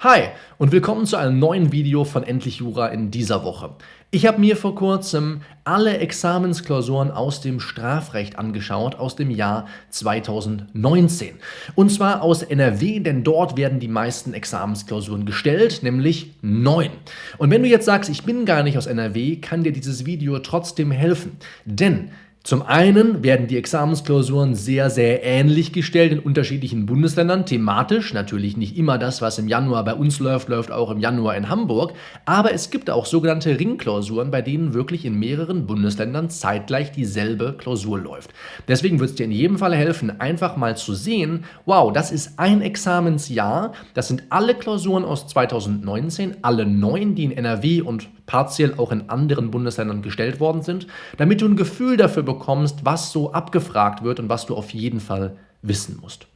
Hi und willkommen zu einem neuen Video von Endlich Jura in dieser Woche. Ich habe mir vor kurzem alle Examensklausuren aus dem Strafrecht angeschaut aus dem Jahr 2019. Und zwar aus NRW, denn dort werden die meisten Examensklausuren gestellt, nämlich neun. Und wenn du jetzt sagst, ich bin gar nicht aus NRW, kann dir dieses Video trotzdem helfen. Denn zum einen werden die Examensklausuren sehr, sehr ähnlich gestellt in unterschiedlichen Bundesländern, thematisch. Natürlich nicht immer das, was im Januar bei uns läuft, läuft auch im Januar in Hamburg. Aber es gibt auch sogenannte Ringklausuren, bei denen wirklich in mehreren Bundesländern zeitgleich dieselbe Klausur läuft. Deswegen wird es dir in jedem Fall helfen, einfach mal zu sehen, wow, das ist ein Examensjahr. Das sind alle Klausuren aus 2019, alle neun, die in NRW und partiell auch in anderen Bundesländern gestellt worden sind, damit du ein Gefühl dafür bekommst, was so abgefragt wird und was du auf jeden Fall wissen musst.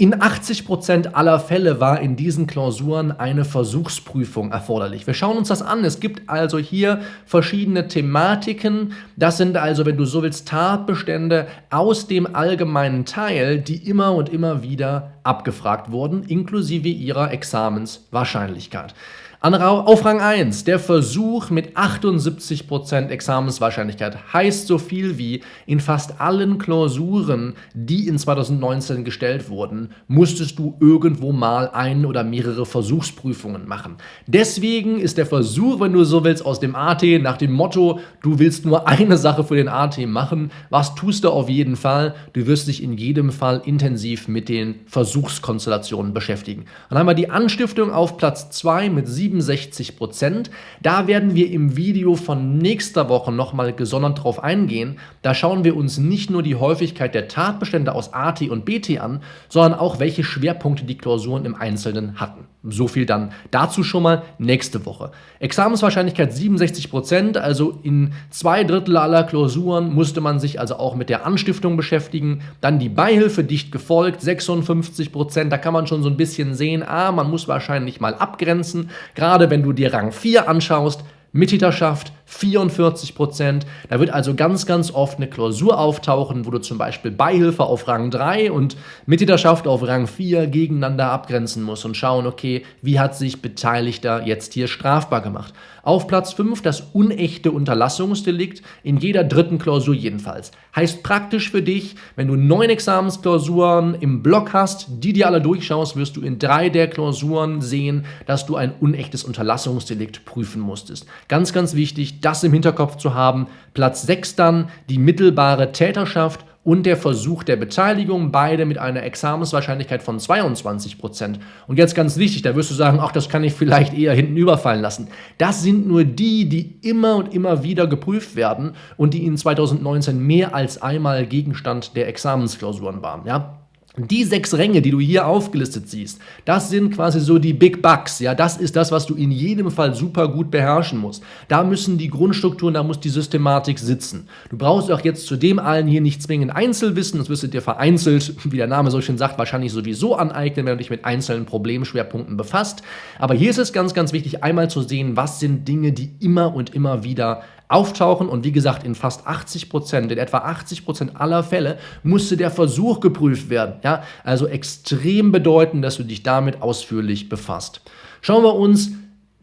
In 80 Prozent aller Fälle war in diesen Klausuren eine Versuchsprüfung erforderlich. Wir schauen uns das an. Es gibt also hier verschiedene Thematiken. Das sind also, wenn du so willst, Tatbestände aus dem allgemeinen Teil, die immer und immer wieder abgefragt wurden, inklusive ihrer Examenswahrscheinlichkeit. Auf Rang 1, der Versuch mit 78% Examenswahrscheinlichkeit heißt so viel wie in fast allen Klausuren, die in 2019 gestellt wurden, musstest du irgendwo mal ein oder mehrere Versuchsprüfungen machen. Deswegen ist der Versuch, wenn du so willst, aus dem AT nach dem Motto, du willst nur eine Sache für den AT machen, was tust du auf jeden Fall? Du wirst dich in jedem Fall intensiv mit den Versuchskonstellationen beschäftigen. Dann haben wir die Anstiftung auf Platz 2 mit 7 67 Prozent. Da werden wir im Video von nächster Woche nochmal gesondert drauf eingehen. Da schauen wir uns nicht nur die Häufigkeit der Tatbestände aus AT und BT an, sondern auch welche Schwerpunkte die Klausuren im Einzelnen hatten. So viel dann dazu schon mal nächste Woche. Examenswahrscheinlichkeit 67 Prozent, also in zwei Drittel aller Klausuren musste man sich also auch mit der Anstiftung beschäftigen. Dann die Beihilfe dicht gefolgt, 56 Prozent. Da kann man schon so ein bisschen sehen, ah, man muss wahrscheinlich mal abgrenzen. Gerade wenn du dir Rang 4 anschaust, Mittäterschaft 44 Prozent. Da wird also ganz, ganz oft eine Klausur auftauchen, wo du zum Beispiel Beihilfe auf Rang 3 und Mittäterschaft auf Rang 4 gegeneinander abgrenzen musst und schauen, okay, wie hat sich Beteiligter jetzt hier strafbar gemacht. Auf Platz 5 das unechte Unterlassungsdelikt, in jeder dritten Klausur jedenfalls. Heißt praktisch für dich, wenn du neun Examensklausuren im Block hast, die dir alle durchschaust, wirst du in drei der Klausuren sehen, dass du ein unechtes Unterlassungsdelikt prüfen musstest. Ganz, ganz wichtig, das im Hinterkopf zu haben. Platz 6 dann die mittelbare Täterschaft und der Versuch der Beteiligung, beide mit einer Examenswahrscheinlichkeit von 22 Prozent. Und jetzt ganz wichtig, da wirst du sagen, ach, das kann ich vielleicht eher hinten überfallen lassen. Das sind nur die, die immer und immer wieder geprüft werden und die in 2019 mehr als einmal Gegenstand der Examensklausuren waren. Ja? Die sechs Ränge, die du hier aufgelistet siehst, das sind quasi so die Big Bucks. Ja, das ist das, was du in jedem Fall super gut beherrschen musst. Da müssen die Grundstrukturen, da muss die Systematik sitzen. Du brauchst auch jetzt zu dem allen hier nicht zwingend Einzelwissen. Das wirst du dir vereinzelt, wie der Name so schön sagt, wahrscheinlich sowieso aneignen, wenn du dich mit einzelnen Problemschwerpunkten befasst. Aber hier ist es ganz, ganz wichtig, einmal zu sehen, was sind Dinge, die immer und immer wieder auftauchen und wie gesagt, in fast 80 Prozent, in etwa 80 Prozent aller Fälle musste der Versuch geprüft werden. Ja? Also extrem bedeutend, dass du dich damit ausführlich befasst. Schauen wir uns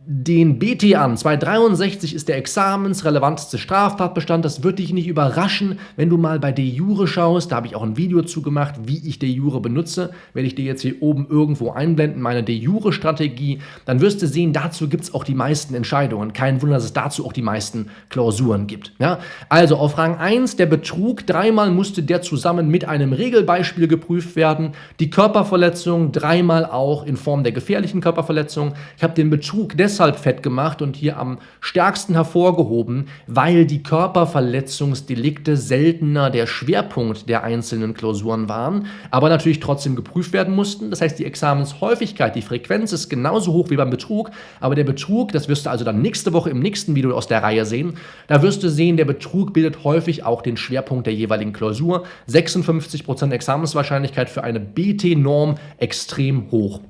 den BT an. 263 ist der examensrelevanteste Straftatbestand. Das wird dich nicht überraschen, wenn du mal bei De Jure schaust. Da habe ich auch ein Video zu gemacht, wie ich De Jure benutze. Werde ich dir jetzt hier oben irgendwo einblenden, meine De Jure-Strategie. Dann wirst du sehen, dazu gibt es auch die meisten Entscheidungen. Kein Wunder, dass es dazu auch die meisten Klausuren gibt. Ja? Also auf Rang 1 der Betrug. Dreimal musste der zusammen mit einem Regelbeispiel geprüft werden. Die Körperverletzung dreimal auch in Form der gefährlichen Körperverletzung. Ich habe den Betrug deshalb deshalb fett gemacht und hier am stärksten hervorgehoben, weil die Körperverletzungsdelikte seltener der Schwerpunkt der einzelnen Klausuren waren, aber natürlich trotzdem geprüft werden mussten. Das heißt, die Examenshäufigkeit, die Frequenz ist genauso hoch wie beim Betrug, aber der Betrug, das wirst du also dann nächste Woche im nächsten Video aus der Reihe sehen, da wirst du sehen, der Betrug bildet häufig auch den Schwerpunkt der jeweiligen Klausur. 56% Examenswahrscheinlichkeit für eine BT-Norm extrem hoch.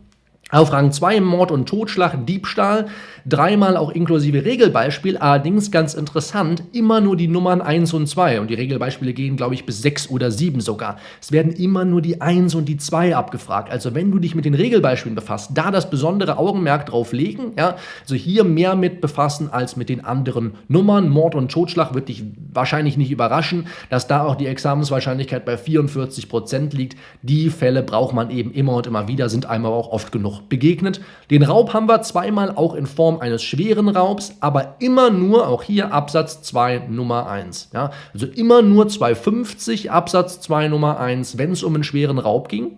Auf Rang 2 Mord und Totschlag, Diebstahl, dreimal auch inklusive Regelbeispiel, allerdings ganz interessant, immer nur die Nummern 1 und 2 und die Regelbeispiele gehen, glaube ich, bis 6 oder 7 sogar. Es werden immer nur die 1 und die 2 abgefragt. Also wenn du dich mit den Regelbeispielen befasst, da das besondere Augenmerk drauf legen, ja, also hier mehr mit befassen als mit den anderen Nummern. Mord und Totschlag wird dich wahrscheinlich nicht überraschen, dass da auch die Examenswahrscheinlichkeit bei 44 Prozent liegt. Die Fälle braucht man eben immer und immer wieder, sind einmal auch oft genug begegnet. Den Raub haben wir zweimal auch in Form eines schweren Raubs, aber immer nur, auch hier Absatz 2 Nummer 1. Ja? Also immer nur 250 Absatz 2 Nummer 1, wenn es um einen schweren Raub ging.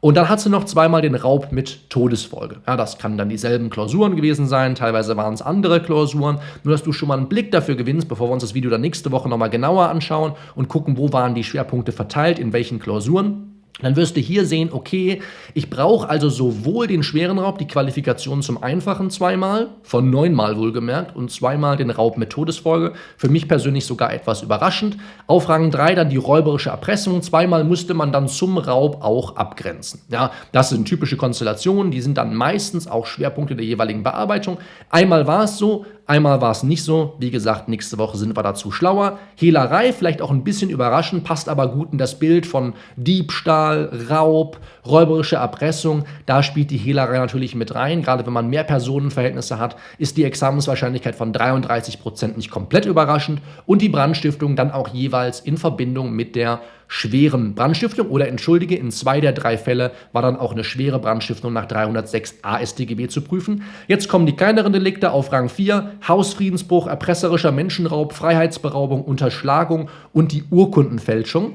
Und dann hat sie noch zweimal den Raub mit Todesfolge. Ja, das kann dann dieselben Klausuren gewesen sein, teilweise waren es andere Klausuren. Nur, dass du schon mal einen Blick dafür gewinnst, bevor wir uns das Video dann nächste Woche nochmal genauer anschauen und gucken, wo waren die Schwerpunkte verteilt, in welchen Klausuren dann wirst du hier sehen, okay, ich brauche also sowohl den schweren Raub, die Qualifikation zum einfachen zweimal, von neunmal wohlgemerkt, und zweimal den Raub mit Todesfolge. Für mich persönlich sogar etwas überraschend. Auf Rang 3 dann die räuberische Erpressung. Zweimal musste man dann zum Raub auch abgrenzen. Ja, das sind typische Konstellationen, die sind dann meistens auch Schwerpunkte der jeweiligen Bearbeitung. Einmal war es so, Einmal war es nicht so. Wie gesagt, nächste Woche sind wir dazu schlauer. Hehlerei, vielleicht auch ein bisschen überraschend, passt aber gut in das Bild von Diebstahl, Raub, räuberische Erpressung. Da spielt die Hehlerei natürlich mit rein. Gerade wenn man mehr Personenverhältnisse hat, ist die Examenswahrscheinlichkeit von 33 Prozent nicht komplett überraschend. Und die Brandstiftung dann auch jeweils in Verbindung mit der schweren Brandstiftung oder entschuldige, in zwei der drei Fälle war dann auch eine schwere Brandstiftung nach 306 AStGB zu prüfen. Jetzt kommen die kleineren Delikte auf Rang 4, Hausfriedensbruch, erpresserischer Menschenraub, Freiheitsberaubung, Unterschlagung und die Urkundenfälschung.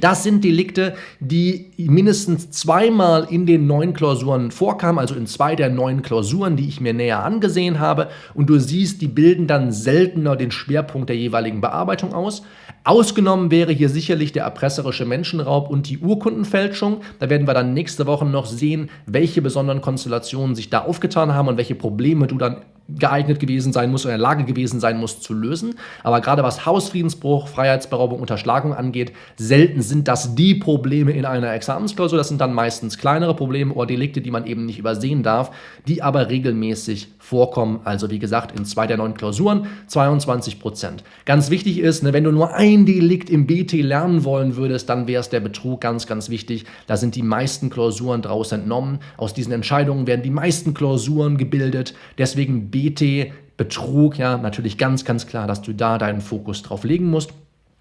Das sind Delikte, die mindestens zweimal in den neuen Klausuren vorkamen, also in zwei der neuen Klausuren, die ich mir näher angesehen habe. Und du siehst, die bilden dann seltener den Schwerpunkt der jeweiligen Bearbeitung aus. Ausgenommen wäre hier sicherlich der erpresserische Menschenraub und die Urkundenfälschung. Da werden wir dann nächste Woche noch sehen, welche besonderen Konstellationen sich da aufgetan haben und welche Probleme du dann geeignet gewesen sein muss oder in der Lage gewesen sein muss zu lösen. Aber gerade was Hausfriedensbruch, Freiheitsberaubung, Unterschlagung angeht, selten sind das die Probleme in einer Examensklausur. Das sind dann meistens kleinere Probleme oder Delikte, die man eben nicht übersehen darf, die aber regelmäßig vorkommen. Also wie gesagt, in zwei der neun Klausuren 22 Prozent. Ganz wichtig ist, ne, wenn du nur ein Delikt im BT lernen wollen würdest, dann wäre es der Betrug ganz, ganz wichtig. Da sind die meisten Klausuren draus entnommen. Aus diesen Entscheidungen werden die meisten Klausuren gebildet. Deswegen BT, Betrug, ja, natürlich ganz, ganz klar, dass du da deinen Fokus drauf legen musst.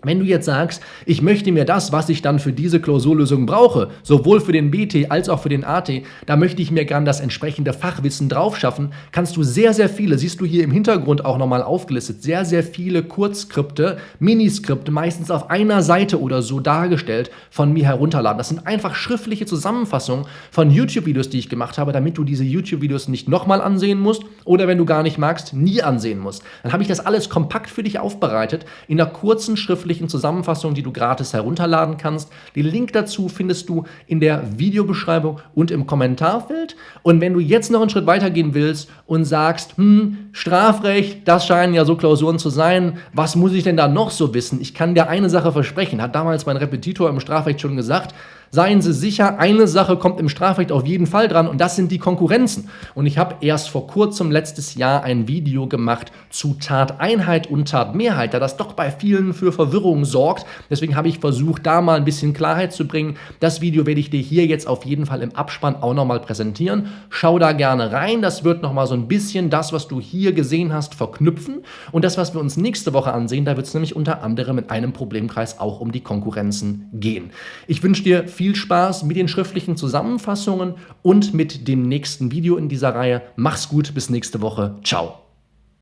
Wenn du jetzt sagst, ich möchte mir das, was ich dann für diese Klausurlösung brauche, sowohl für den BT als auch für den AT, da möchte ich mir gern das entsprechende Fachwissen drauf schaffen, kannst du sehr, sehr viele, siehst du hier im Hintergrund auch nochmal aufgelistet, sehr, sehr viele Kurzskripte, Miniskripte, meistens auf einer Seite oder so dargestellt, von mir herunterladen. Das sind einfach schriftliche Zusammenfassungen von YouTube-Videos, die ich gemacht habe, damit du diese YouTube-Videos nicht nochmal ansehen musst oder wenn du gar nicht magst, nie ansehen musst. Dann habe ich das alles kompakt für dich aufbereitet in einer kurzen schriftlichen ausführlichen Zusammenfassung, die du gratis herunterladen kannst. Den Link dazu findest du in der Videobeschreibung und im Kommentarfeld. Und wenn du jetzt noch einen Schritt weitergehen willst und sagst, hm, Strafrecht, das scheinen ja so Klausuren zu sein, was muss ich denn da noch so wissen? Ich kann dir eine Sache versprechen, hat damals mein Repetitor im Strafrecht schon gesagt, seien Sie sicher, eine Sache kommt im Strafrecht auf jeden Fall dran und das sind die Konkurrenzen. Und ich habe erst vor kurzem letztes Jahr ein Video gemacht zu Tateinheit und Tatmehrheit, da das doch bei vielen für Verwirrung sorgt. Deswegen habe ich versucht, da mal ein bisschen Klarheit zu bringen. Das Video werde ich dir hier jetzt auf jeden Fall im Abspann auch nochmal präsentieren. Schau da gerne rein. Das wird nochmal so ein bisschen das, was du hier gesehen hast, verknüpfen. Und das, was wir uns nächste Woche ansehen, da wird es nämlich unter anderem in einem Problemkreis auch um die Konkurrenzen gehen. Ich wünsche dir viel viel Spaß mit den schriftlichen Zusammenfassungen und mit dem nächsten Video in dieser Reihe. Mach's gut, bis nächste Woche. Ciao.